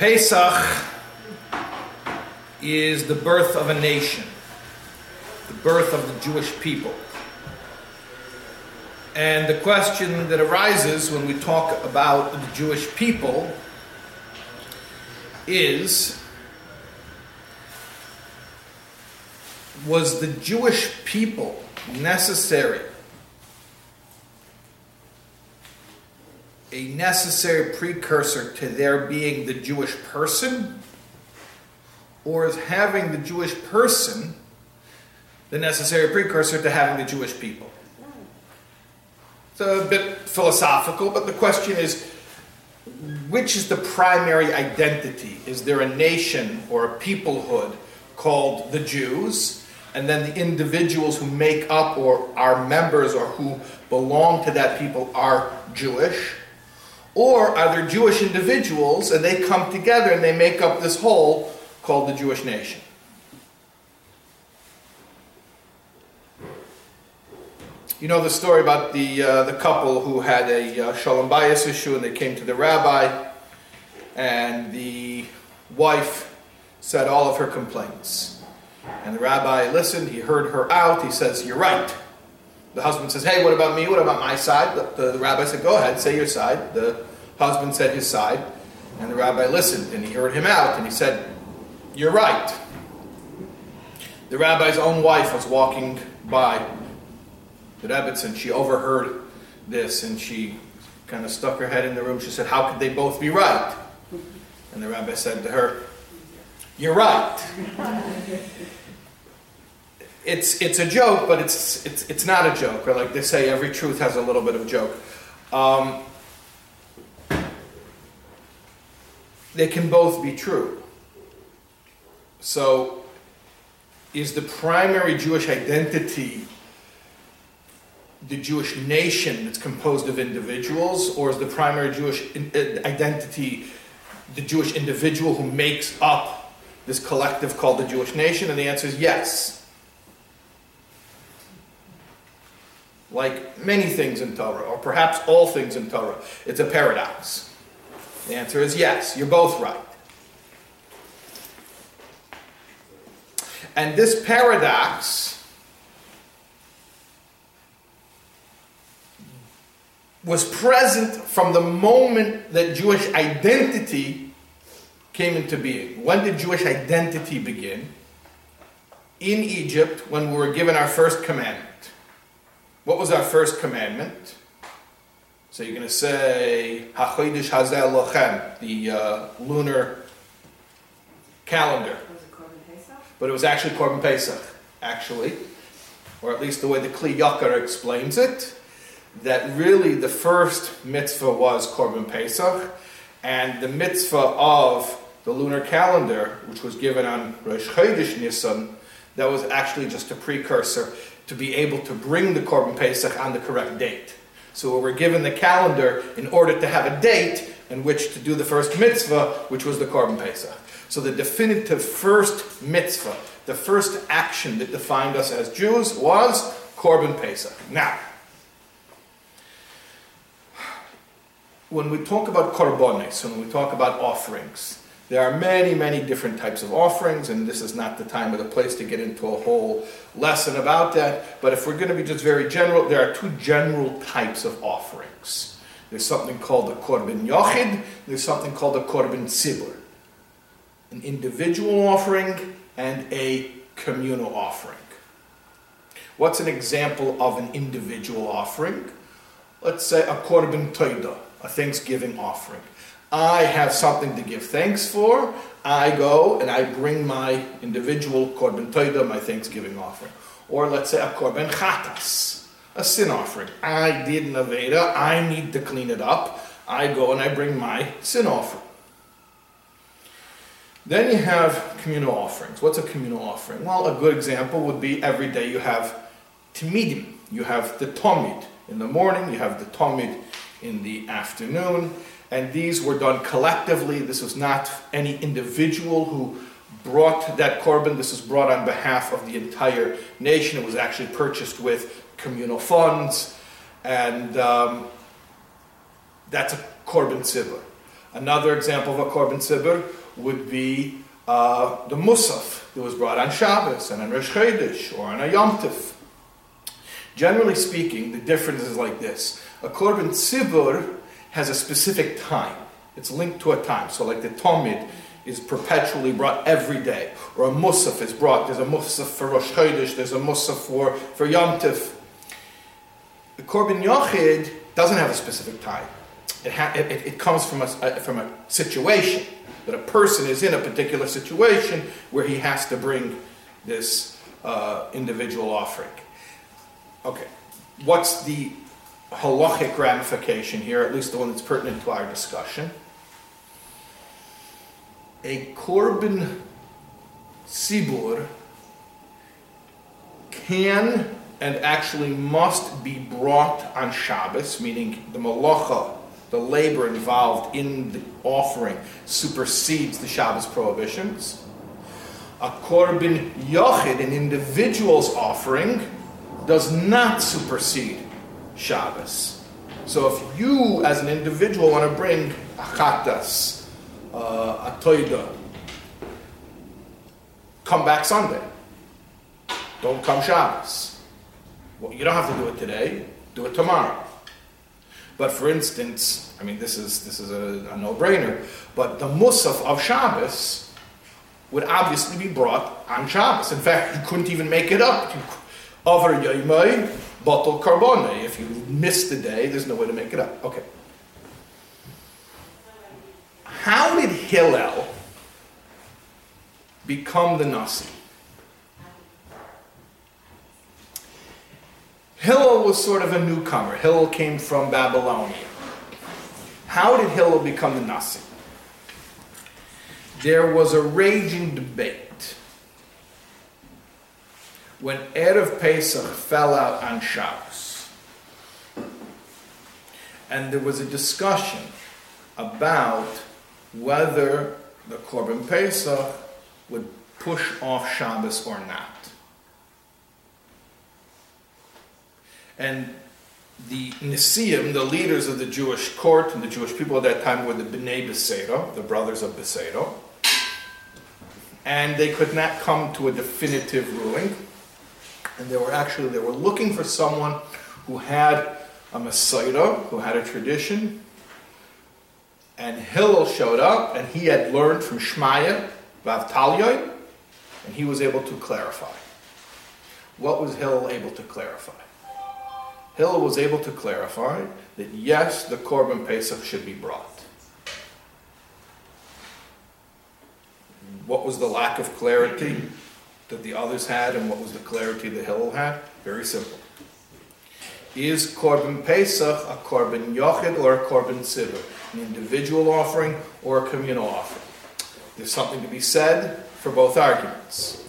Pesach is the birth of a nation, the birth of the Jewish people. And the question that arises when we talk about the Jewish people is was the Jewish people necessary a necessary precursor to their being the Jewish person? Or is having the Jewish person the necessary precursor to having the Jewish people? It's a bit philosophical, but the question is which is the primary identity? Is there a nation or a peoplehood called the Jews? And then the individuals who make up or are members or who belong to that people are Jewish? Or are there Jewish individuals and they come together and they make up this whole called the Jewish nation? You know the story about the, uh, the couple who had a uh, shalom bayis issue and they came to the rabbi and the wife said all of her complaints. And the rabbi listened, he heard her out, he says, You're right. The husband says, Hey, what about me? What about my side? The, the, the, rabbi said, Go ahead, say your side. The husband said his side. And the rabbi listened and he heard him out and he said, You're right. The rabbi's own wife was walking by the Rebbetzin. She overheard this and she kind of stuck her head in the room. She said, How could they both be right? And the rabbi said to her, You're right it's it's a joke, but it's it's it's not a joke. Or like they say, every truth has a little bit of joke. Um, they can both be true. So, is the primary Jewish identity the Jewish nation that's composed of individuals, or is the primary Jewish uh, identity the Jewish individual who makes up this collective called the Jewish nation? And the answer is yes. Like many things in Torah, or perhaps all things in Torah, it's a paradox? The answer is yes, you're both right. And this paradox was present from the moment that Jewish identity came into being. When did Jewish identity begin? In Egypt, when we were given our first commandment. What was our first commandment? So you're going to say Hachodesh Hazel Lochem, the uh, lunar calendar. But it was actually Korban Pesach, actually, or at least the way the Kli Yakar explains it. That really the first mitzvah was Korban Pesach, and the mitzvah of the lunar calendar, which was given on Rosh Chodesh Nisan, that was actually just a precursor to be able to bring the Korban Pesach on the correct date. So we were given the calendar in order to have a date in which to do the first mitzvah, which was the Korban Pesach. So the definitive first mitzvah, the first action that defined us as Jews was Korban Pesach. Now, when we talk about korbanos, when we talk about offerings, there are many, many different types of offerings, and this is not the time or the place to get into a whole lesson about that. But if we're going to be just very general, there are two general types of offerings. There's something called the korban yochid, there's something called the korban tzibur. An individual offering and a communal offering. What's an example of an individual offering? Let's say a korban toida, a thanksgiving offering. I have something to give thanks for. I go and I bring my individual korban toida, my thanksgiving offering. Or let's say a korban chatas, a sin offering. I did an I need to clean it up. I go and I bring my sin offering. Then you have communal offerings. What's a communal offering? Well, a good example would be every day you have timidim. You have the tomid in the morning, you have the tomid in the afternoon, and these were done collectively. This was not any individual who brought that korban. This was brought on behalf of the entire nation. It was actually purchased with communal funds, and um, that's a korban tzibur. Another example of a korban tzibur would be uh, the musaf that was brought on Shabbos and on Rosh Chodesh or on a Yom Tif. Generally speaking, the difference is like this: a korban tzibur has a specific time. It's linked to a time. So, like the tomid is perpetually brought every day, or a musaf is brought. There's a musaf for Rosh Chodesh. There's a musaf for for Yom Tif. The korban yochid doesn't have a specific time. It, ha- it, it comes from a, from a situation that a person is in a particular situation where he has to bring this uh, individual offering. Okay, what's the halachic ramification here, at least the one that's pertinent to our discussion? A korban tzibur can and actually must be brought on Shabbos, meaning the malacha, the labor involved in the offering, supersedes the Shabbos prohibitions. A korban yochid, an individual's offering, does not supersede Shabbos. So if you, as an individual, want to bring a chatas, uh, a toida, come back Sunday. Don't come Shabbos. Well, you don't have to do it today. Do it tomorrow. But for instance, I mean, this is this is a, a no-brainer. But the musaf of Shabbos would obviously be brought on Shabbos. In fact, you couldn't even make it up. Over Yoimai, batel korbano. If you miss the day, there's no way to make it up. Okay. How did Hillel become the Nasi? Hillel was sort of a newcomer. Hillel came from Babylonia. How did Hillel become the Nasi? There was a raging debate when Erev Pesach fell out on Shabbos. And there was a discussion about whether the Korban Pesach would push off Shabbos or not. And the Nisim, the leaders of the Jewish court and the Jewish people at that time were the Bnei Besedo, the brothers of Besedo. And they could not come to a definitive ruling. And they were actually, they were looking for someone who had a mesorah, who had a tradition. And Hillel showed up, and he had learned from Shmaya, Vav and he was able to clarify. What was Hillel able to clarify? Hillel was able to clarify that yes, the Korban Pesach should be brought. What was the lack of clarity that the others had, and what was the clarity that Hillel had? Very simple. Is Korban Pesach a Korban Yochid or a Korban Tzibur? An individual offering or a communal offering? There's something to be said for both arguments.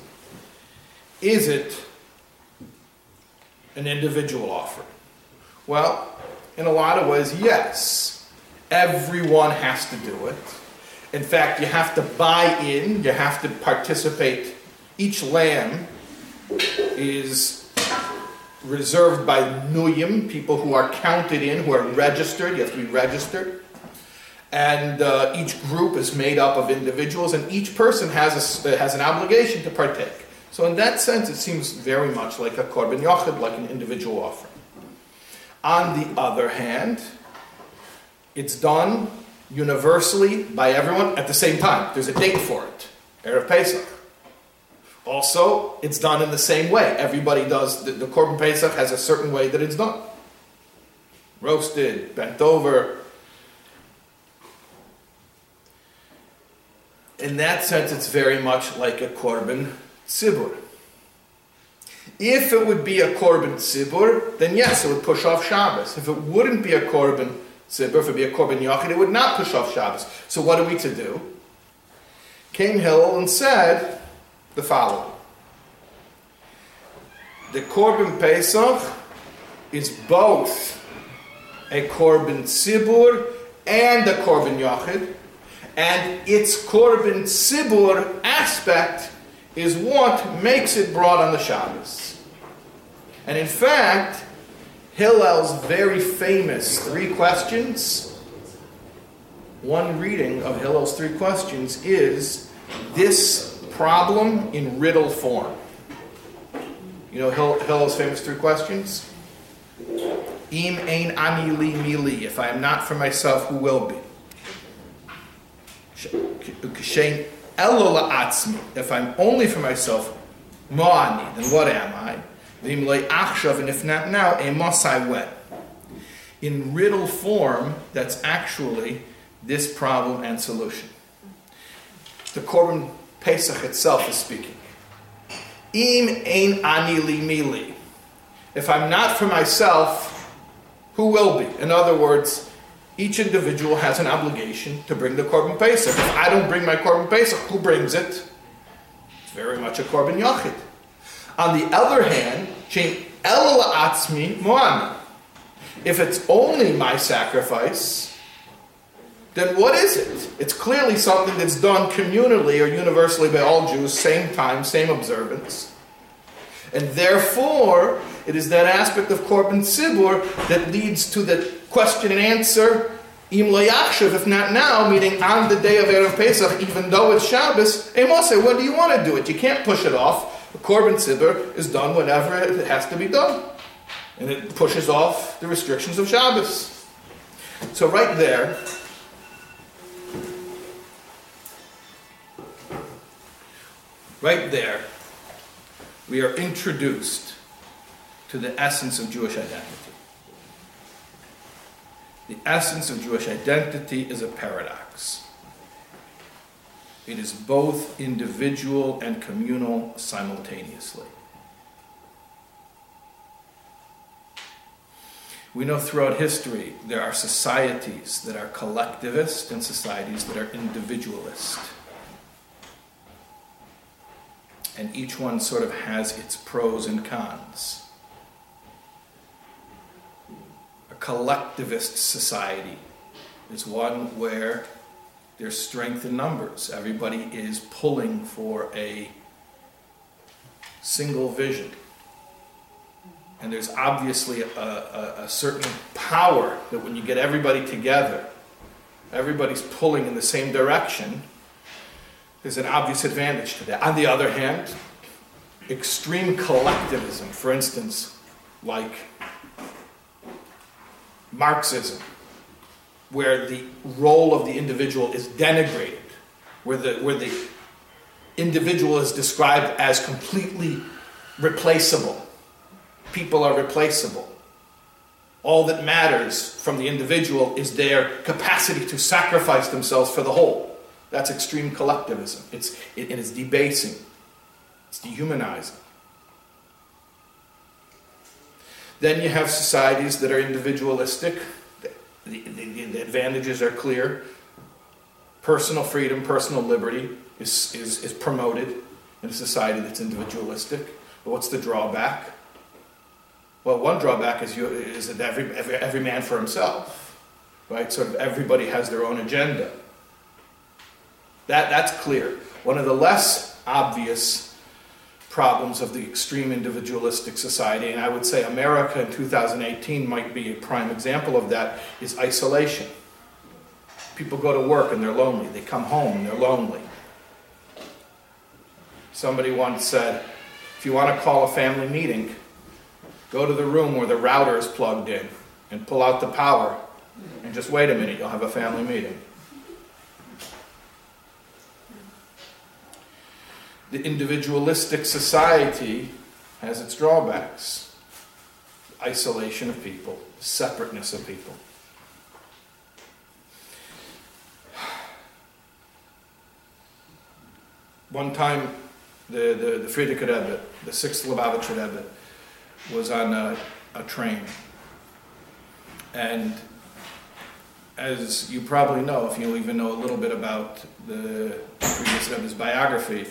Is it an individual offering? Well, in a lot of ways, yes. Everyone has to do it. In fact, you have to buy in, you have to participate. Each lamb is reserved by Nuyim, people who are counted in, who are registered. You have to be registered. And uh, each group is made up of individuals, and each person has, a, has an obligation to partake. So, in that sense, it seems very much like a korban yochid, like an individual offering. On the other hand, it's done universally by everyone at the same time. There's a date for it, Erev Pesach. Also, it's done in the same way. Everybody does, the, the Korban Pesach has a certain way that it's done. Roasted, bent over. In that sense, it's very much like a Korban Tzibur. If it would be a korban tzibur, then yes, it would push off Shabbos. If it wouldn't be a korban tzibur, if it would be a korban yachid, it would not push off Shabbos. So what are we to do? Came Hillel and said the following. The korban Pesach is both a korban tzibur and a korban yachid, and its korban tzibur aspect is what makes it brought on the Shabbos. And in fact, Hillel's very famous three questions one reading of Hillel's three questions is this problem in riddle form. You know Hillel's famous three questions? Im ein ani li mili. If I am not for myself, who will be? If I'm only for myself, mo'ani, then what am I? And if not now, amos I when? In riddle form, that's actually this problem and solution. The Korban Pesach itself is speaking. Im ein ani li mili. If I'm not for myself, who will be? In other words, each individual has an obligation to bring the Korban Pesach. If I don't bring my Korban Pesach, who brings it? It's very much a Korban Yachid. On the other hand, if it's only my sacrifice, then what is it? It's clearly something that's done communally or universally by all Jews, same time, same observance. And therefore, it is that aspect of Korban Tzibur that leads to the question and answer, Im if not now, meaning on the day of Erev Pesach, even though it's Shabbos, Emose, when do you want to do it? You can't push it off. The Korban Tzibur is done whenever it has to be done. And it pushes off the restrictions of Shabbos. So right there, right there, we are introduced to the essence of Jewish identity. The essence of Jewish identity is a paradox. It is both individual and communal simultaneously. We know throughout history there are societies that are collectivist and societies that are individualist and each one sort of has its pros and cons. A collectivist society is one where there's strength in numbers. Everybody is pulling for a single vision. And there's obviously a, a, a, certain power that when you get everybody together, everybody's pulling in the same direction, there's an obvious advantage to that. On the other hand, extreme collectivism, for instance, like Marxism, where the role of the individual is denigrated, where the, where the individual is described as completely replaceable. People are replaceable. All that matters from the individual is their capacity to sacrifice themselves for the whole. That's extreme collectivism. It's, it, it's debasing, it's dehumanizing. Then you have societies that are individualistic. The, the, the advantages are clear. Personal freedom, personal liberty is, is, is promoted in a society that's individualistic. But what's the drawback? Well, one drawback is, you, is that every, every, every man for himself, right? Sort of everybody has their own agenda. That, that's clear. One of the less obvious problems of the extreme individualistic society, and I would say America in 2018 might be a prime example of that, is isolation. People go to work and they're lonely. They come home and they're lonely. Somebody once said, if you want to call a family meeting, go to the room where the router is plugged in and pull out the power and just wait a minute, you'll have a family meeting. The individualistic society has its drawbacks isolation of people, separateness of people. One time, the, the, the Frierdiker Rebbe, the sixth Lubavitcher Rebbe, was on a, a train. And as you probably know, if you even know a little bit about the previous Rebbe's biography,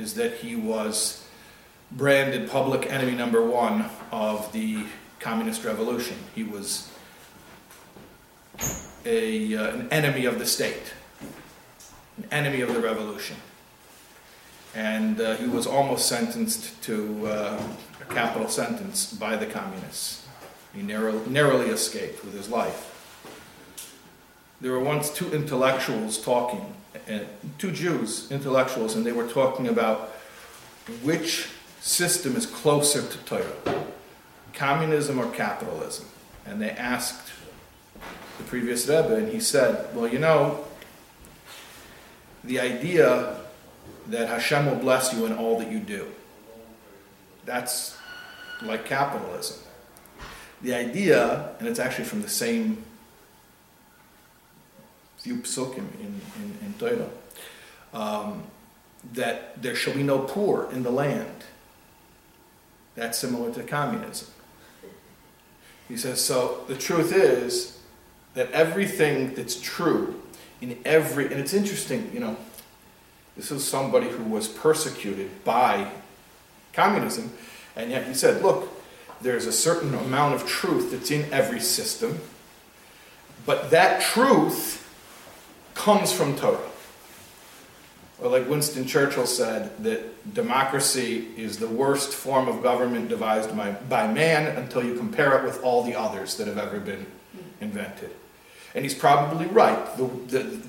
is that he was branded public enemy number one of the communist revolution. He was a, uh, an enemy of the state, an enemy of the revolution. And uh, he was almost sentenced to uh, a capital sentence by the communists. He narrow, narrowly escaped with his life. there were once two intellectuals talking, and two Jews, intellectuals, and they were talking about which system is closer to Torah, communism or capitalism. And they asked the previous Rebbe, and he said, Well, you know, the idea that Hashem will bless you in all that you do, that's like capitalism. The idea, and it's actually from the same few psukim in, in, in Torah, um, that there shall be no poor in the land. That's similar to communism. He says, so the truth is that everything that's true in every, and it's interesting, you know, this is somebody who was persecuted by communism, and yet he said, look, there's a certain amount of truth that's in every system, but that truth comes from Torah. Or like Winston Churchill said, that democracy is the worst form of government devised by, by man until you compare it with all the others that have ever been invented. And he's probably right. The, the,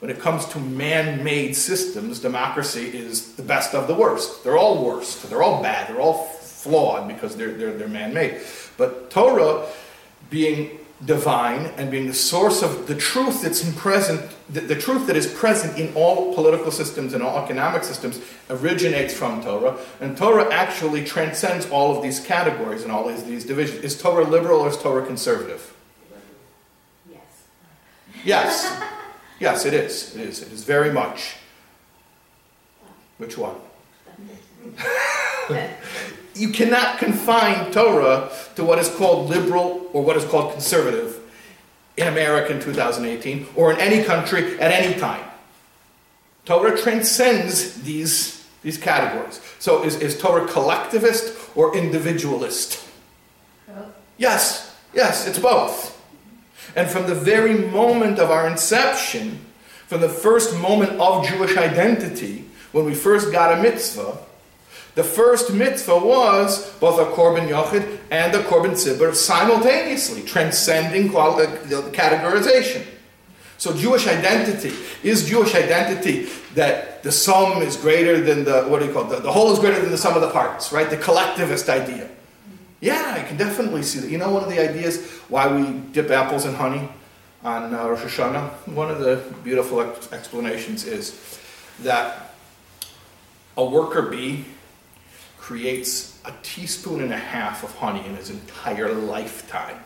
when it comes to man made systems, democracy is the best of the worst. They're all worst. They're all bad. They're all flawed because they're, they're, they're man made. But Torah, being divine and being the source of the truth that's in present, the, the, truth that is present in all political systems and all economic systems originates from Torah. And Torah actually transcends all of these categories and all of these divisions. Is Torah liberal or is Torah conservative? Yes. Yes. Yes, it is. It is. It is very much. Which one? you cannot confine Torah to what is called liberal or what is called conservative in America in 2018 or in any country at any time. Torah transcends these, these categories. So is, is Torah collectivist or individualist? Yes, yes, it's both. And from the very moment of our inception, from the first moment of Jewish identity, when we first got a mitzvah, the first mitzvah was both a korban yochid and a korban tzibur simultaneously, transcending categorization. So Jewish identity is Jewish identity that the sum is greater than the what do you call it? The, the whole is greater than the sum of the parts, right? The collectivist idea. Yeah, I can definitely see that. You know, one of the ideas why we dip apples in honey on uh, Rosh Hashanah. One of the beautiful ex- explanations is that a worker bee creates a teaspoon and a half of honey in his entire lifetime.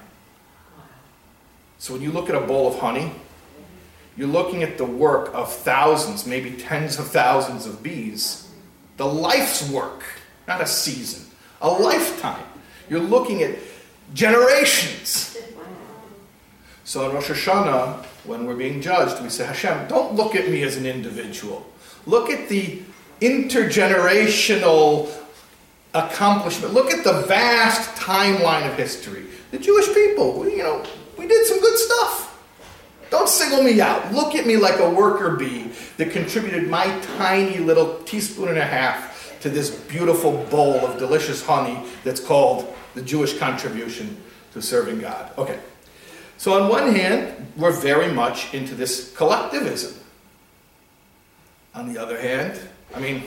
So when you look at a bowl of honey, you're looking at the work of thousands, maybe tens of thousands of bees. The life's work, not a season, a lifetime. You're looking at generations. So in Rosh Hashanah, when we're being judged, we say, Hashem, don't look at me as an individual. Look at the intergenerational accomplishment. Look at the vast timeline of history. The Jewish people, we, you know, we did some good stuff. Don't single me out. Look at me like a worker bee that contributed my tiny little teaspoon and a half to this beautiful bowl of delicious honey that's called the Jewish contribution to serving God. Okay. So, on one hand, we're very much into this collectivism. On the other hand, I mean,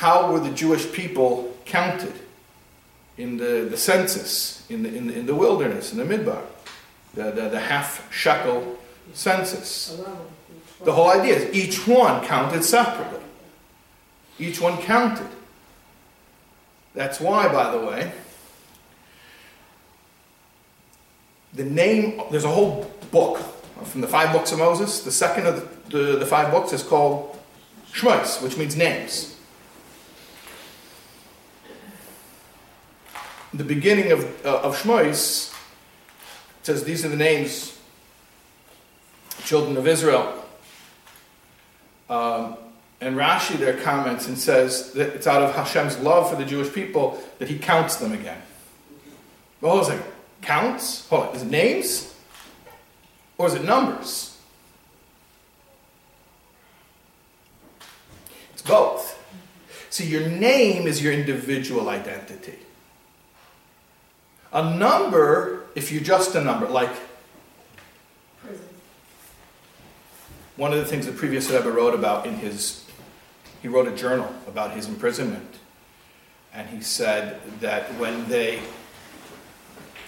how were the Jewish people counted in the, the census, in the, in, the, in the wilderness, in the midbar? The, the, the half shekel census. The whole idea is each one counted separately. Each one counted. That's why, by the way, the name, there's a whole book from the five books of Moses. The second of the, the, the five books is called Shmos, which means names. The beginning of, uh, of Shmois, says these are the names, children of Israel. Um, and Rashi there comments and says that it's out of Hashem's love for the Jewish people that he counts them again. Well, hold on a second. Counts? Hold on. Is it names? Or is it numbers? It's both. See, your name is your individual identity. A number, if you just a number, like one of the things that previous Rebbe wrote about in his, he wrote a journal about his imprisonment. And he said that when they,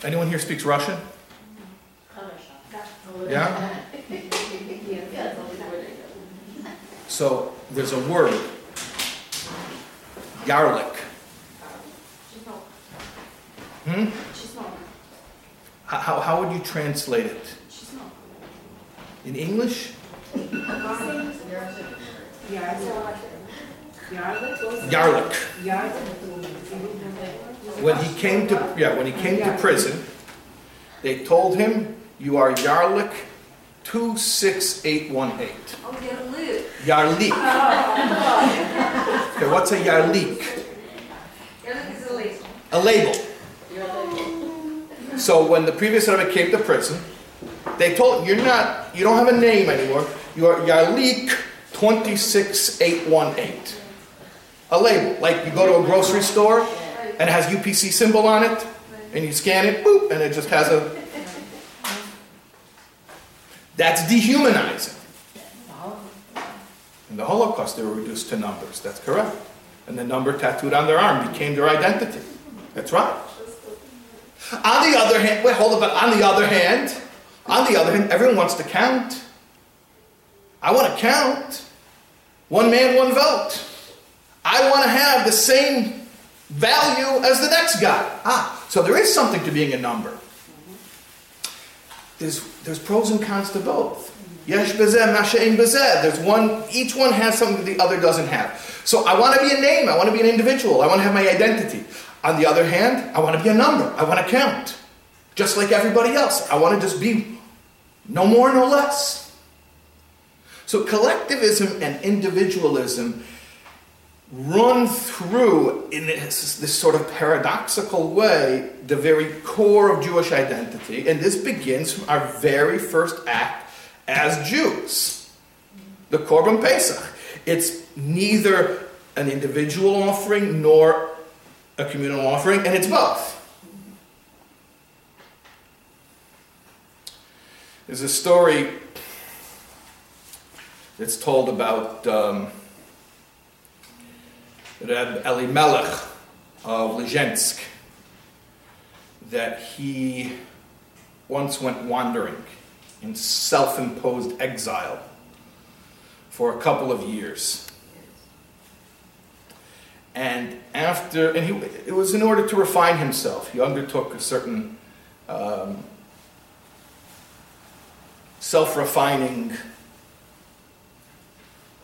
anyone here speaks Russian? Yeah? So there's a word, yarlik. Hmm? How, how, would you translate it? In English? Yarlik. When he came to yeah, when he came to prison, they told him, "You are Yarlik, two six eight one eight. Oh, Yarlik. Yarlik. Okay, what's a Yarlik? Yarlik is a label. A label. So when the previous Rebbe came to prison, they told "You're not. You don't have a name anymore. You are one eight." A label, like you go to a grocery store and it has UPC symbol on it, and you scan it, boop, and it just has a. That's dehumanizing. In the Holocaust, they were reduced to numbers. That's correct. And the number tattooed on their arm became their identity. That's right. On the other hand, wait, hold on, on the other hand, on the other hand, everyone wants to count. I want to count. One man, one vote. I want to have the same value as the next guy. Ah, so there is something to being a number. There's, there's pros and cons to both. Yesh bezeh, mashein bezeh. There's one, each one has something that the other doesn't have. So I want to be a name. I want to be an individual. I want to have my identity. On the other hand, I want to be a number. I want to count. Just like everybody else. I want to just be no more, no less. So collectivism and individualism run through in this, this, sort of paradoxical way the very core of Jewish identity, and this begins from our very first act as Jews, the Korban Pesach. It's neither an individual offering nor a communal offering, and it's both. There's a story that's told about. Um, Reb Elimelech of Lezhensk that he once went wandering in self imposed exile for a couple of years. And after, and he, it was in order to refine himself. He undertook a certain um, self refining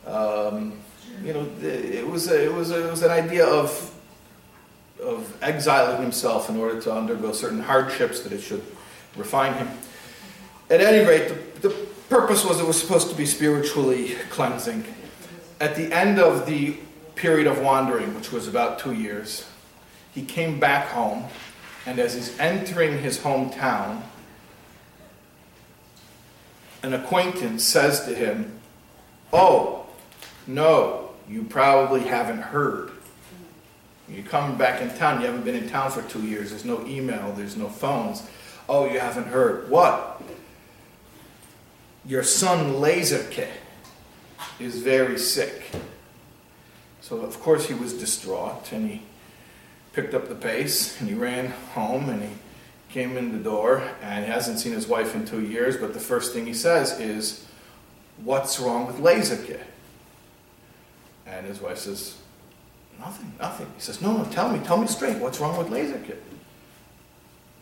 um, you know, it was a, it was a, it was an idea of of exiling himself in order to undergo certain hardships that it should refine him. At any rate, the, the purpose was it was supposed to be spiritually cleansing. At the end of the period of wandering, which was about two years, he came back home, and as he's entering his hometown, an acquaintance says to him, Oh, no, you probably haven't heard. You come back in town, you haven't been in town for two years, there's no email, there's no phones. Oh, you haven't heard. What? Your son Lazarke is very sick. So, of course, he was distraught and he picked up the pace and he ran home and he came in the door and he hasn't seen his wife in two years, but the first thing he says is, What's wrong with Lazarke? And his wife says, Nothing, nothing. He says, No, no, tell me, tell me straight. What's wrong with Laser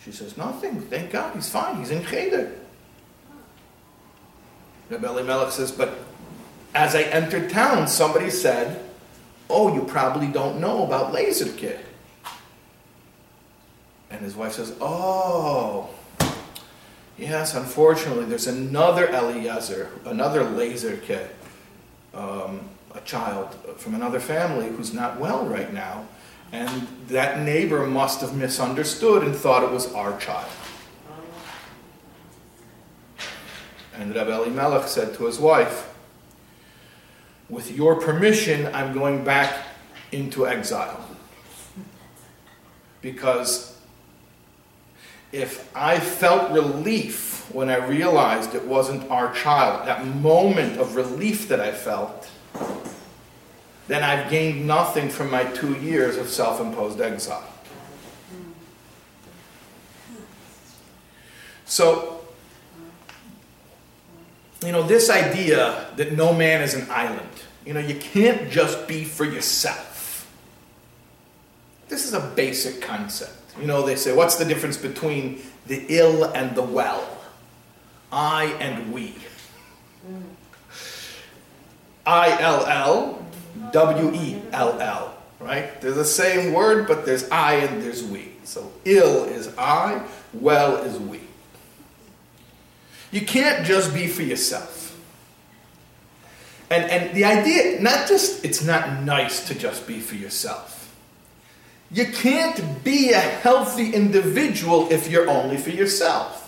She says, Nothing. Thank God. He's fine. He's in Cheder. Rabbi Melech says, But as I entered town, somebody said, Oh, you probably don't know about Lazarke. And his wife says, Oh, yes, unfortunately, there's another Eliezer, another Lazarke. Um, a child from another family who's not well right now. And that neighbor must have misunderstood and thought it was our child. And Rabbi Elimelech said to his wife, With your permission, I'm going back into exile. Because if I felt relief when I realized it wasn't our child, that moment of relief that I felt, then I've gained nothing from my two years of self imposed exile. So, you know, this idea that no man is an island, you know, you can't just be for yourself. This is a basic concept. You know, they say, what's the difference between the ill and the well? I and we. I L L, W E L L, right? They're the same word, but there's I and there's we. So ill is I, well is we. You can't just be for yourself. And, and the idea, not just it's not nice to just be for yourself. You can't be a healthy individual if you're only for yourself.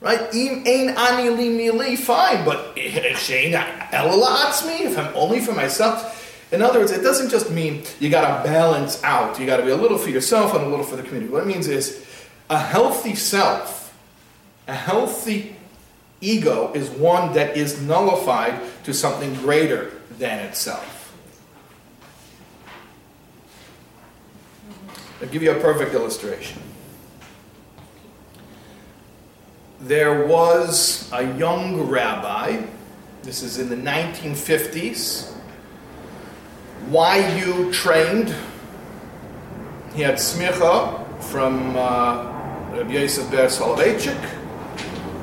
Right? Ain ani li mili, fine, but if I'm only for myself. In other words, it doesn't just mean you got to balance out. You got to be a little for yourself and a little for the community. What it means is a healthy self, a healthy ego is one that is nullified to something greater than itself. I'll give you a perfect illustration. There was a young rabbi, this is in the 1950s, YU trained. He had smicha from uh, Rabbi Yosef Ber Soloveitchik.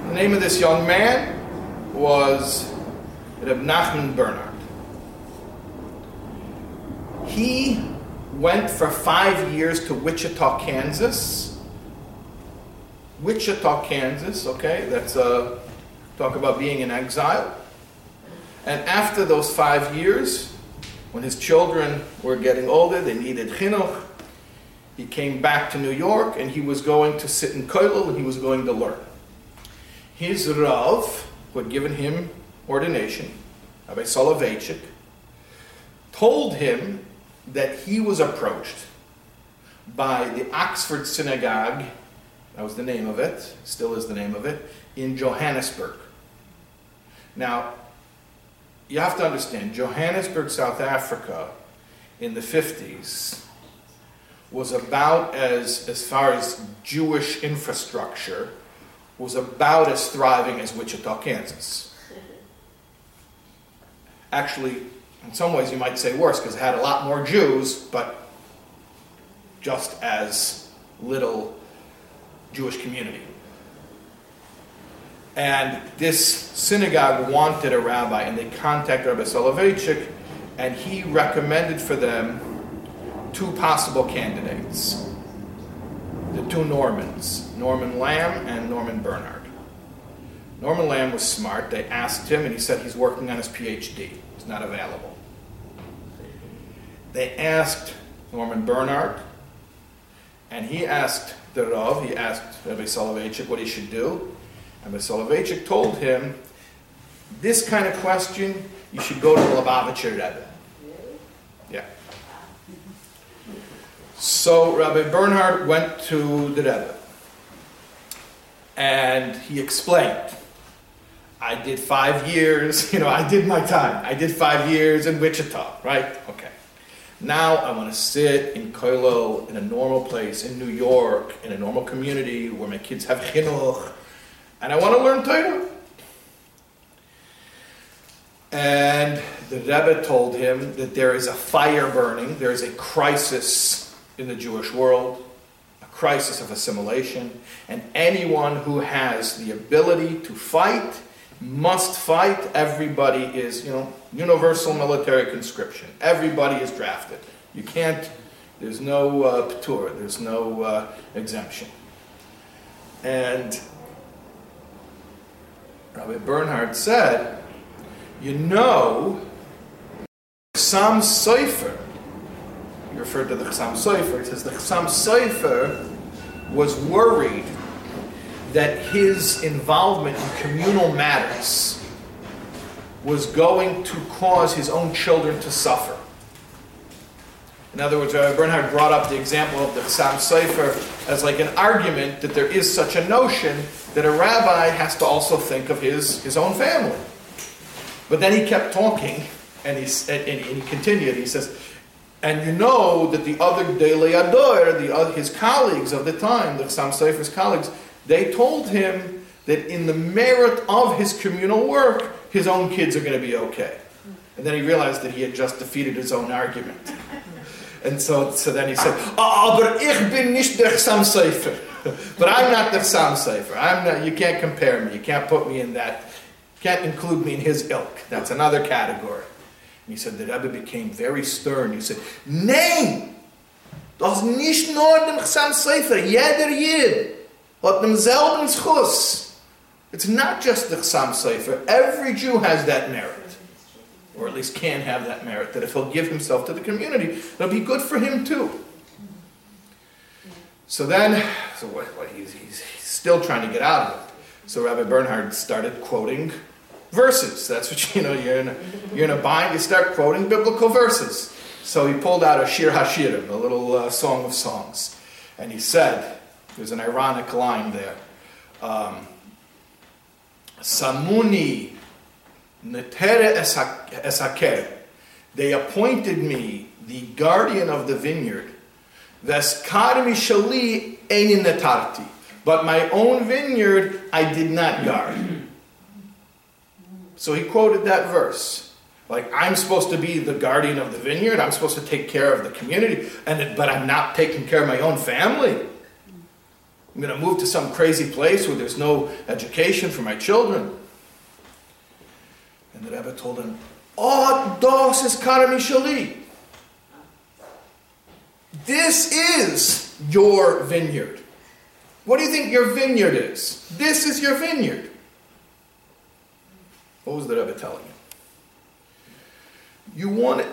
The name of this young man was Reb Nachman Bernhard. He went for five years to Wichita, Kansas. Wichita, Kansas, okay, that's a talk about being in exile. And after those five years, when his children were getting older, they needed chinuch, he came back to New York and he was going to sit in kollel and he was going to learn. His Rav, who had given him ordination, Rabbi Soloveitchik, told him that he was approached by the Oxford Synagogue, that was the name of it, still is the name of it, in Johannesburg. Now, you have to understand, Johannesburg, South Africa, in the 50s, was about as, as far as Jewish infrastructure, was about as thriving as Wichita, Kansas. Actually, in some ways, you might say worse because it had a lot more Jews, but just as little Jewish community. And this synagogue wanted a rabbi, and they contacted Rabbi Soloveitchik, and he recommended for them two possible candidates the two Normans, Norman Lamm and Norman Bernhard. Norman Lamm was smart. They asked him, and he said he's working on his PhD. It's not available. They asked Norman Bernhard, and he asked the Rav, he asked Rabbi Soloveitchik what he should do. And Rabbi Soloveitchik told him, this kind of question, you should go to the Lubavitcher Rebbe. Yeah. So Rabbi Bernhard went to the Rebbe. And he explained, I did five years, you know, I did my time. I did five years in Wichita, right? Okay. Now I want to sit in kollel in a normal place in New York, in a normal community where my kids have chinuch, and I want to learn Torah. And the Rebbe told him that there is a fire burning, there is a crisis in the Jewish world, crisis of assimilation, and anyone who has the ability to fight must fight. Everybody is, you know, universal military conscription. Everybody is drafted. You can't, there's no uh, there's no uh, exemption. And Rabbi Bernhard said, you know, Sofer, he referred to the Chassam Sofer, he says the Chassam Sofer was worried that his involvement in communal matters was going to cause his own children to suffer. In other words, Bernhard brought up the example of the Chassam Sofer as like an argument that there is such a notion that a rabbi has to also think of his, his own family. But then he kept talking, and he, and he continued. He says, and you know that the other Dele Ador, the, uh, his colleagues of the time, the Chassam Sofer's colleagues, they told him that in the merit of his communal work, his own kids are going to be okay. And then he realized that he had just defeated his own argument. And so, so then he said, ah, ah, aber ich bin nicht der Chassam Sofer. But I'm not the Chassam Sofer. I'm not, you can't compare me. You can't put me in that, can't include me in his ilk. That's another category. He said, the Rebbe became very stern. He said, Nein! Das nicht nur dem Chassam Sofer. Jeder Yid hat demselben zchus. It's not just the Chassam Sofer. Every Jew has that merit or at least can have that merit, that if he'll give himself to the community, it'll be good for him too. So then, so what, what he's, he's still trying to get out of it. So Rabbi Bernhard started quoting verses. That's what you know. You're in a, you're in a bind. You start quoting biblical verses. So he pulled out a Shir Hashirim, a little uh, song of songs, and he said, "There's an ironic line there." Um, Samuni Netere esaker. They appointed me the guardian of the vineyard. Veskarmi shali einin netarti. But my own vineyard I did not guard. So he quoted that verse. Like, I'm supposed to be the guardian of the vineyard. I'm supposed to take care of the community. And, but I'm not taking care of my own family. I'm going to move to some crazy place where there's no education for my children. And the Rebbe told him, Oh, dos is karamishali. This is your vineyard. What do you think your vineyard is? This is your vineyard. What was the Rebbe telling you? You want it.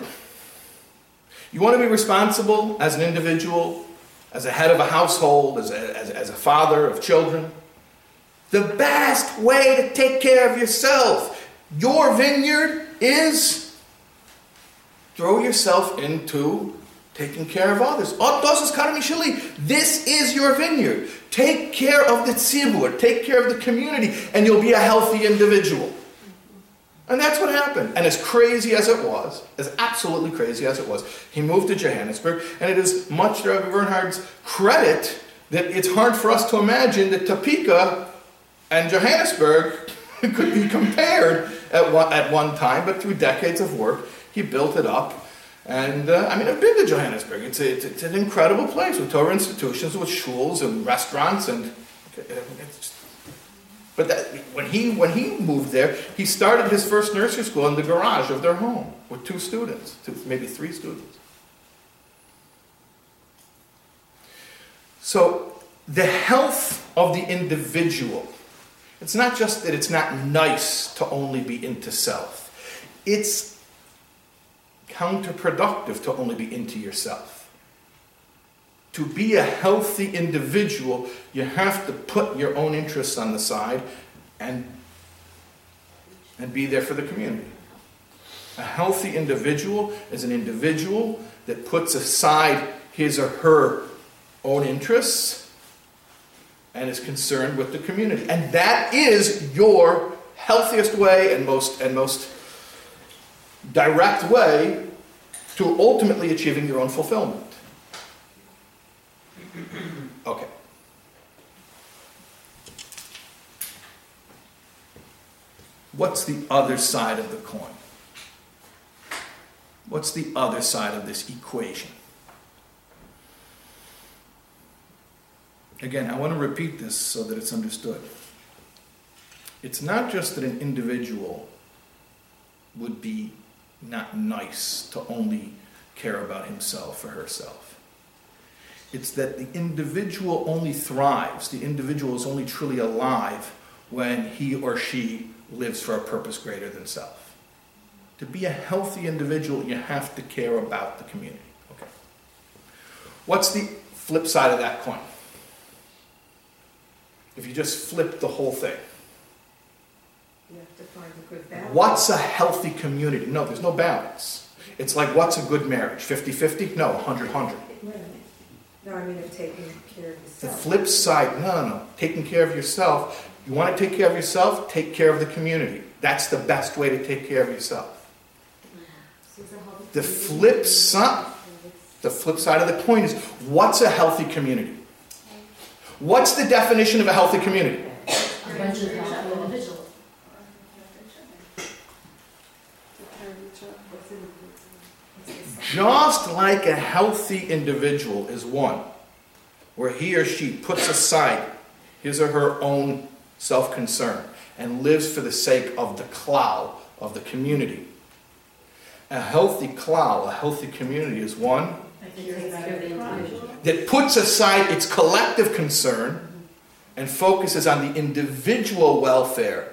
You want to be responsible as an individual, as a head of a household, as a, as, as a father of children. The best way to take care of yourself your vineyard is throw yourself into taking care of others. This is your vineyard. Take care of the tzibur, take care of the community, and you'll be a healthy individual. And that's what happened. And as crazy as it was, as absolutely crazy as it was, he moved to Johannesburg, and it is much to Rabbi Bernhard's credit that it's hard for us to imagine that Topeka and Johannesburg could be compared at one, at one time, but through decades of work, he built it up. And uh, I mean, I've been to Johannesburg. It's, a, it's, it's, an incredible place with Torah institutions, with schools and restaurants, and but that, when he when he moved there, he started his first nursery school in the garage of their home with two students, two, maybe three students. So the health of the individual it's not just that it's not nice to only be into self, it's counterproductive to only be into yourself. To be a healthy individual, you have to put your own interests on the side and, and be there for the community. A healthy individual is an individual that puts aside his or her own interests and is concerned with the community. And that is your healthiest way and most and most direct way to ultimately achieving your own fulfillment. Okay. What's the other side of the coin? What's the other side of this equation? Again, I want to repeat this so that it's understood. It's not just that an individual would be not nice to only care about himself or herself. It's that the individual only thrives, the individual is only truly alive when he or she lives for a purpose greater than self. To be a healthy individual, you have to care about the community. Okay. What's the flip side of that coin? If you just flip the whole thing. You have to find a good balance. What's a healthy community? No, there's no balance. It's like, what's a good marriage? 50 50? No, 100 100. No, I mean of taking care of yourself. The flip side, no, no, no. Taking care of yourself. You want to take care of yourself? Take care of the community. That's the best way to take care of yourself. The flip side, the flip side of the coin is what's a healthy community? What's the definition of a healthy community? A bunch of healthy individuals. Just like a healthy individual is one where he or she puts aside his or her own self concern and lives for the sake of the klal of the community. A healthy klal, a healthy community is one that puts aside its collective concern and focuses on the individual welfare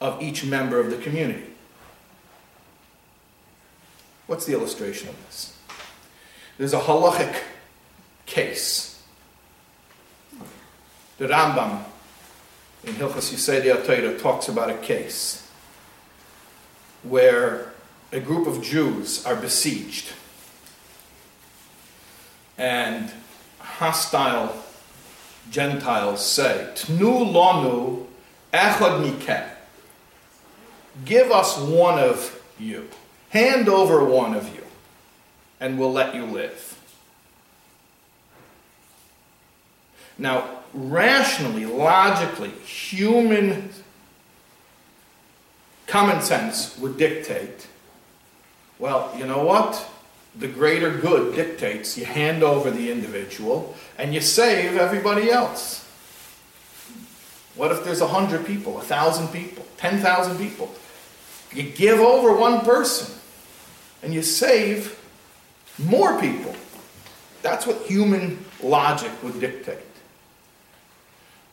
of each member of the community. What's the illustration of this? There's a halachic case. The Rambam in Hilchas Yesodei HaTorah talks about a case where a group of Jews are besieged and hostile Gentiles say, Tnu lanu echad mikem. Give us one of you. Hand over one of you, and we'll let you live. Now, rationally, logically, human common sense would dictate well, you know what? The greater good dictates you hand over the individual and you save everybody else. What if there's a hundred people, a thousand people, ten thousand people? You give over one person and you save more people. That's what human logic would dictate.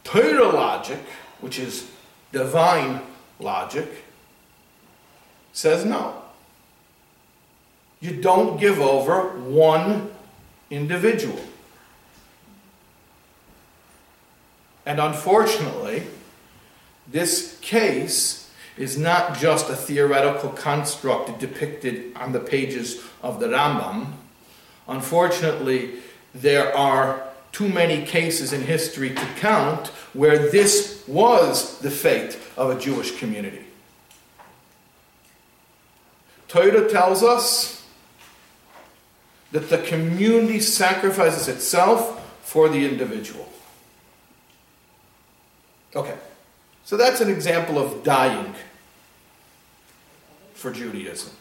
Torah logic, which is divine logic, says no. You don't give over one individual. And unfortunately, this case is not just a theoretical construct depicted on the pages of the Rambam. Unfortunately, there are too many cases in history to count where this was the fate of a Jewish community. Torah tells us that the community sacrifices itself for the individual. Okay, so that's an example of dying for Judaism.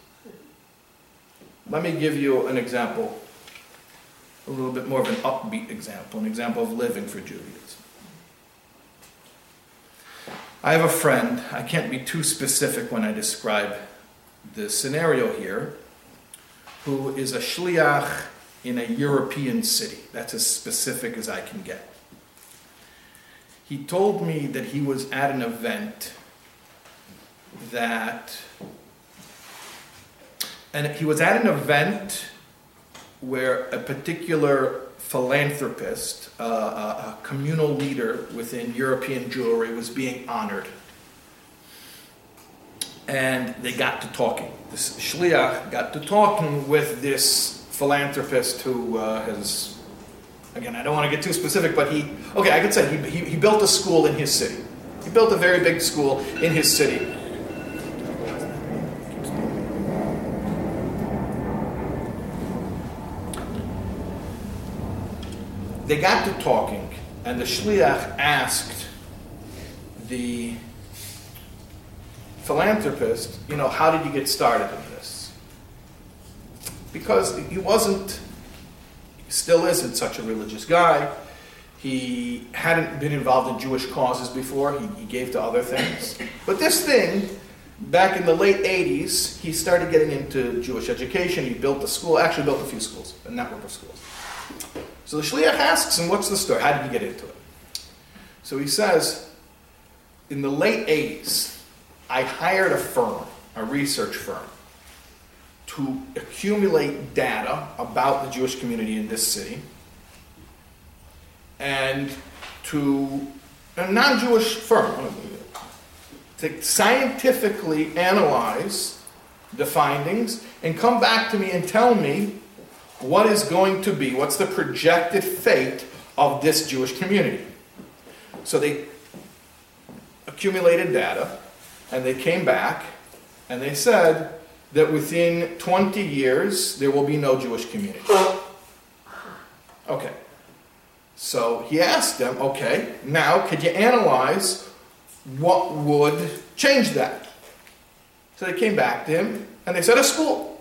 Let me give you an example, a little bit more of an upbeat example, an example of living for Judaism. I have a friend, I can't be too specific when I describe the scenario here, who is a shliach in a European city. That's as specific as I can get. He told me that he was at an event that, and he was at an event where a particular philanthropist, uh, a, communal leader within European Jewry, was being honored. And they got to talking. This shliach got to talking with this philanthropist who uh, has, again, I don't want to get too specific, but he, okay, I could say he, he, he built a school in his city. He built a very big school in his city. They got to talking, and the shliach asked the philanthropist, you know, how did you get started in this? Because he wasn't, still isn't such a religious guy. He hadn't been involved in Jewish causes before, he, he gave to other things. But this thing, back in the late 80s, he started getting into Jewish education. He built a school, actually built a few schools, a network of schools. So the shliach asks him, What's the story? How did you get into it? So he says, In the late 80s, I hired a firm, a research firm, to accumulate data about the Jewish community in this city and to a non Jewish firm to scientifically analyze the findings and come back to me and tell me what is going to be, what's the projected fate of this Jewish community. So they accumulated data and they came back and they said that within 20 years there will be no Jewish community. Okay. So he asked them, okay, now could you analyze what would change that? So they came back to him and they said, a school.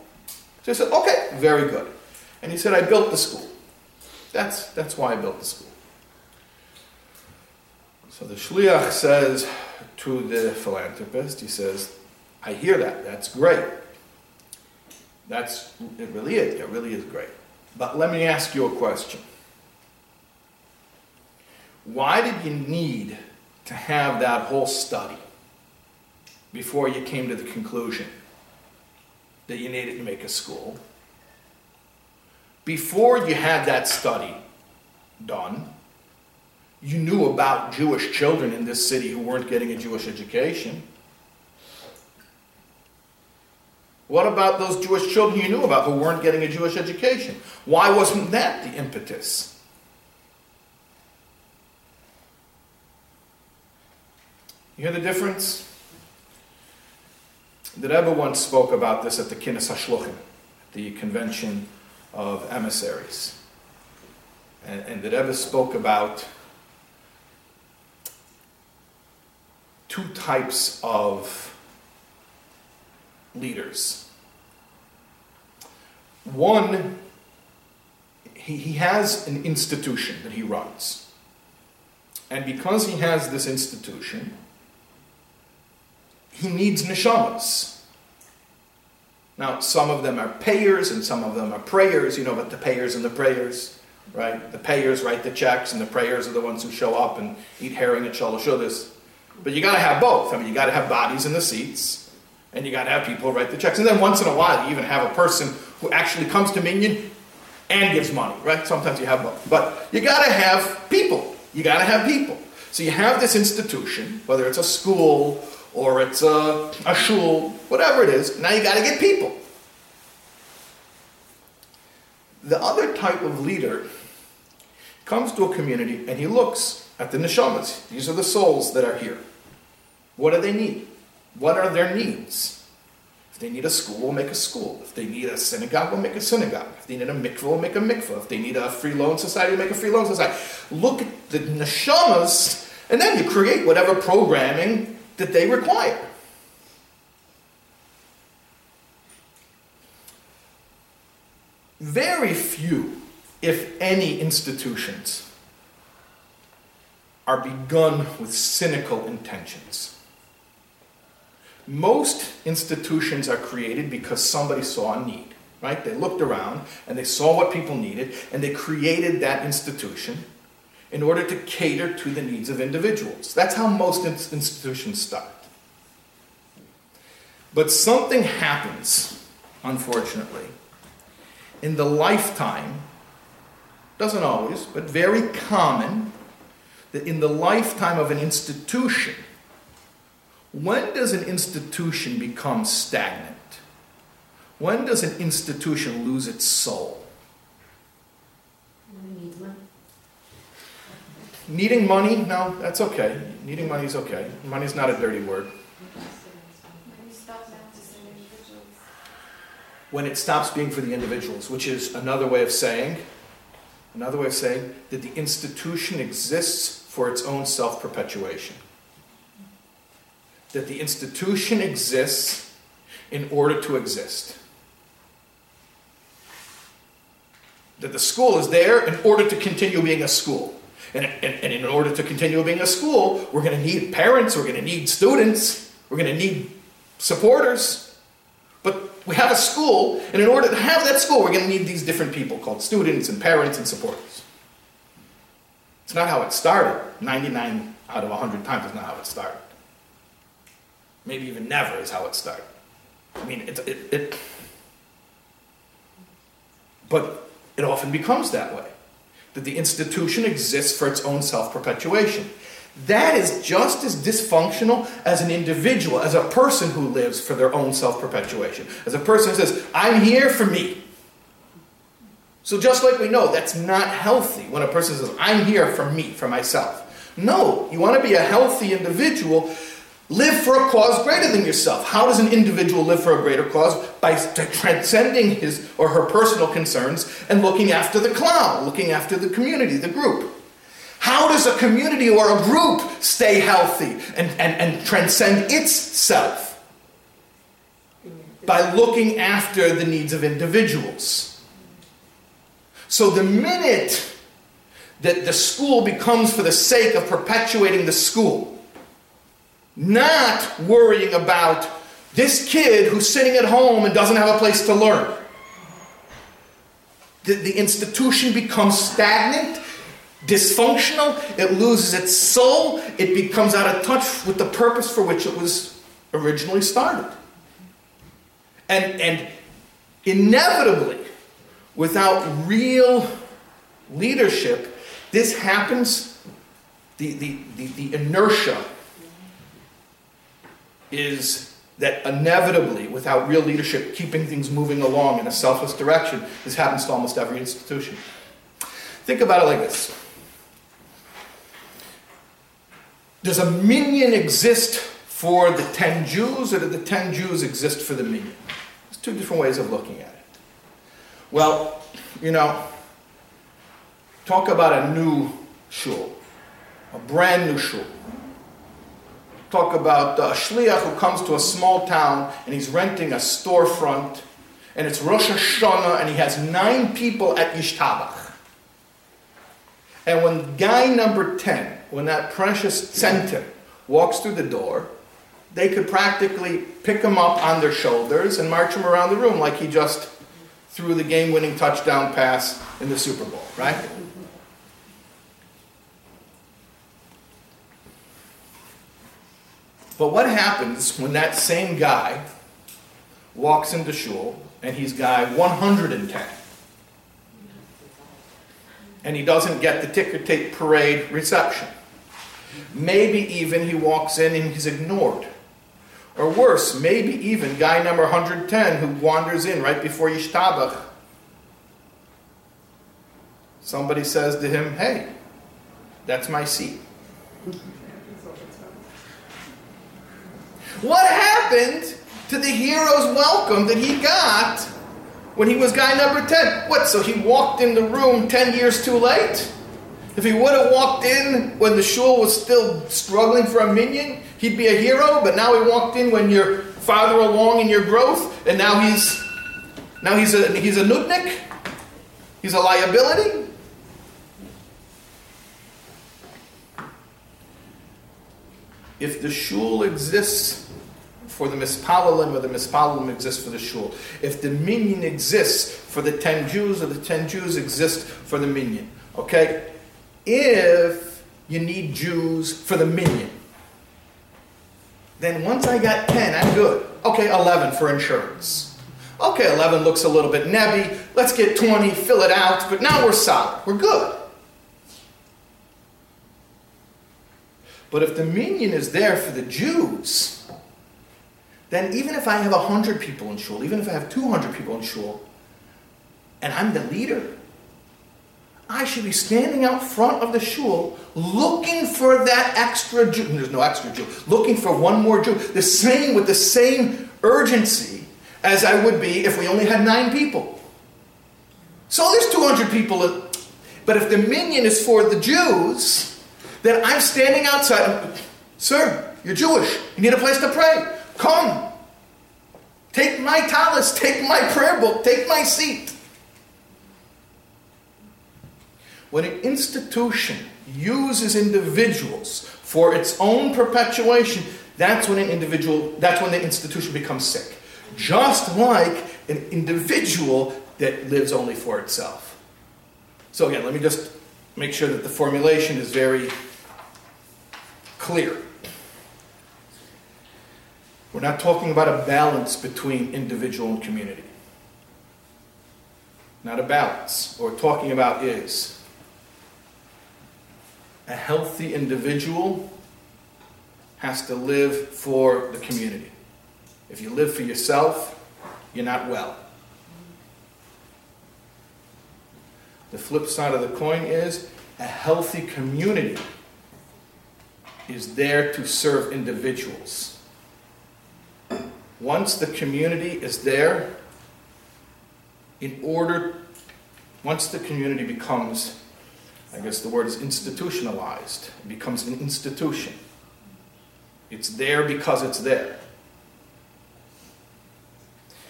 So he said, okay, very good. And he said, I built the school. That's, that's why I built the school. So the shliach says to the philanthropist, he says, I hear that. That's great. That's, it really is. It really is great. But let me ask you a question. Why did you need to have that whole study before you came to the conclusion that you needed to make a school? Before you had that study done, you knew about Jewish children in this city who weren't getting a Jewish education. What about those Jewish children you knew about who weren't getting a Jewish education? Why wasn't that the impetus? You hear the difference? The Rebbe once spoke about this at the Kinnis HaShluchim, the convention of emissaries. And, and the Rebbe spoke about two types of leaders. One, he, he has an institution that he runs. And because he has this institution, he needs neshamas. Now, some of them are payers and some of them are prayers, you know, but the payers and the prayers, right? The payers write the checks and the prayers are the ones who show up and eat herring at Shalashudis. But you got to have both. I mean, you got to have bodies in the seats and you got to have people write the checks. And then once in a while, you even have a person who actually comes to Minyan and gives money, right? Sometimes you have both. But you got to have people. You got to have people. So you have this institution, whether it's a school or it's a, a shul, whatever it is, now you got to get people. The other type of leader comes to a community and he looks at the neshamas. These are the souls that are here. What do they need? What are their needs? If they need a school, we'll make a school. If they need a synagogue, we'll make a synagogue. If they need a mikveh, we'll make a mikveh. If they need a free loan society, we'll make a free loan society. Look at the neshamas, and then you create whatever programming that they require. Very few, if any, institutions are begun with cynical intentions. Most institutions are created because somebody saw a need, right? They looked around and they saw what people needed and they created that institution in order to cater to the needs of individuals. That's how most institutions start. But something happens, unfortunately, in the lifetime, doesn't always, but very common, that in the lifetime of an institution, when does an institution become stagnant? When does an institution lose its soul? Need money. Needing money? No, that's okay. Needing money is okay. Money's not a dirty word. When it stops being for the individuals, which is another way of saying, another way of saying that the institution exists for its own self perpetuation. That the institution exists in order to exist. That the school is there in order to continue being a school. And, and, and in order to continue being a school, we're going to need parents, we're going to need students, we're going to need supporters. But we have a school, and in order to have that school, we're going to need these different people called students and parents and supporters. It's not how it started. 99 out of 100 times is not how it started. Maybe even never is how it started. I mean, it, it, it but it often becomes that way that the institution exists for its own self perpetuation. that is just as dysfunctional as an individual, as a person who lives for their own self perpetuation. As a person who says, I'm here for me. So, just like we know, that's not healthy when a person says, I'm here for me, for myself. No, you want to be a healthy individual. Live for a cause greater than yourself. How does an individual live for a greater cause? By transcending his or her personal concerns and looking after the klal, looking after the community, the group. How does a community or a group stay healthy and, and, and transcend its self? By looking after the needs of individuals. So the minute that the school becomes for the sake of perpetuating the school, not worrying about this kid who's sitting at home and doesn't have a place to learn. The, the institution becomes stagnant, dysfunctional, it loses its soul, it becomes out of touch with the purpose for which it was originally started. And, and inevitably, without real leadership, this happens, the, the, the, the inertia is that inevitably, without real leadership keeping things moving along in a selfless direction, this happens to almost every institution. Think about it like this Does a minyan exist for the 10 Jews, or do the 10 Jews exist for the minyan? There's two different ways of looking at it. Well, you know, talk about a new shul, a brand new shul talk about a shliach who comes to a small town and he's renting a storefront and it's Rosh Hashanah and he has nine people at Yishtabach. And when guy number 10, when that precious center walks through the door, they could practically pick him up on their shoulders and march him around the room like he just threw the game winning touchdown pass in the Super Bowl, right? But what happens when that same guy walks into shul and he's guy 110? And he doesn't get the ticker tape parade reception. Maybe even he walks in and he's ignored. Or worse, maybe even guy number 110 who wanders in right before Yishtabach. Somebody says to him, Hey, that's my seat. What happened to the hero's welcome that he got when he was guy number 10? What, so he walked in the room 10 years too late? If he would have walked in when the shul was still struggling for a minyan, he'd be a hero, but now he walked in when you're farther along in your growth, and now he's now he's a he's a nudnik? He's a liability? If the shul exists for the mispalalim or the mispalalim exists for the shul. If the minyan exists for the ten Jews or the ten Jews exist for the minyan. Okay? If you need Jews for the minyan, then once I got 10, I'm good. Okay, 11 for insurance. Okay, 11 looks a little bit nebby. Let's get 20, fill it out, but now we're solid. We're good. But if the minyan is there for the Jews, then even if I have 100 people in shul, even if I have 200 people in shul, and I'm the leader, I should be standing out front of the shul looking for that extra Jew. There's no extra Jew. Looking for one more Jew. The same with the same urgency as I would be if we only had nine people. So there's 200 people. But if the minyan is for the Jews, then I'm standing outside. Sir, you're Jewish. You need a place to pray. Come. Take my tallis, take my prayer book, take my seat. When an institution uses individuals for its own perpetuation, that's when an individual, that's when the institution becomes sick. Just like an individual that lives only for itself. So again, let me just make sure that the formulation is very clear. We're not talking about a balance between individual and community. Not a balance. What we're talking about is A healthy individual has to live for the community. If you live for yourself, you're not well. The flip side of the coin is a healthy community is there to serve individuals. Once the community is there, in order, once the community becomes, I guess the word is institutionalized, it becomes an institution. It's there because it's there.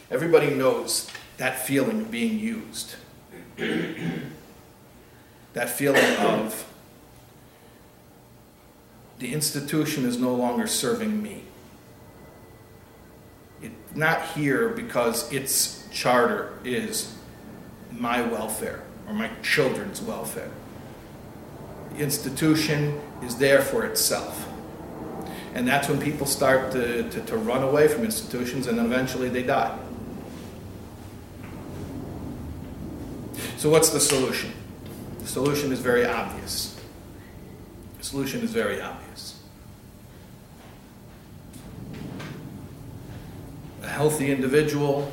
Everybody knows that feeling of being used. that feeling of the institution is no longer serving me. It's not here because its charter is my welfare or my children's welfare. The institution is there for itself. And that's when people start to, to, to run away from institutions and eventually they die. So, what's the solution? The solution is very obvious. The solution is very obvious. A healthy individual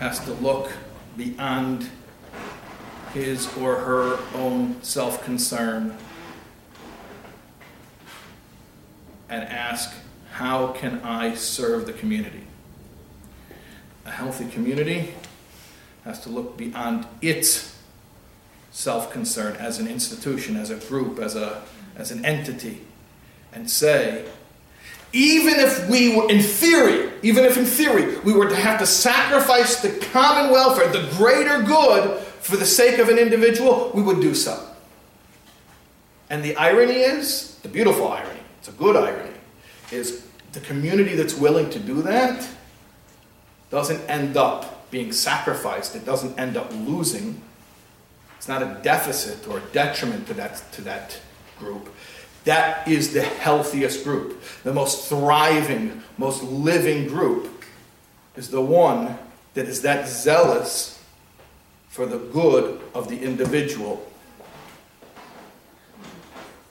has to look beyond his or her own self concern and ask, How can I serve the community? A healthy community has to look beyond its self concern as an institution, as a group, as, a, as an entity, and say, even if we were in theory, even if in theory we were to have to sacrifice the common welfare, the greater good, for the sake of an individual, we would do so. And the irony is, the beautiful irony, it's a good irony, is the community that's willing to do that doesn't end up being sacrificed, it doesn't end up losing. It's not a deficit or a detriment to that, to that group. That is the healthiest group. The most thriving, most living group is the one that is that zealous for the good of the individual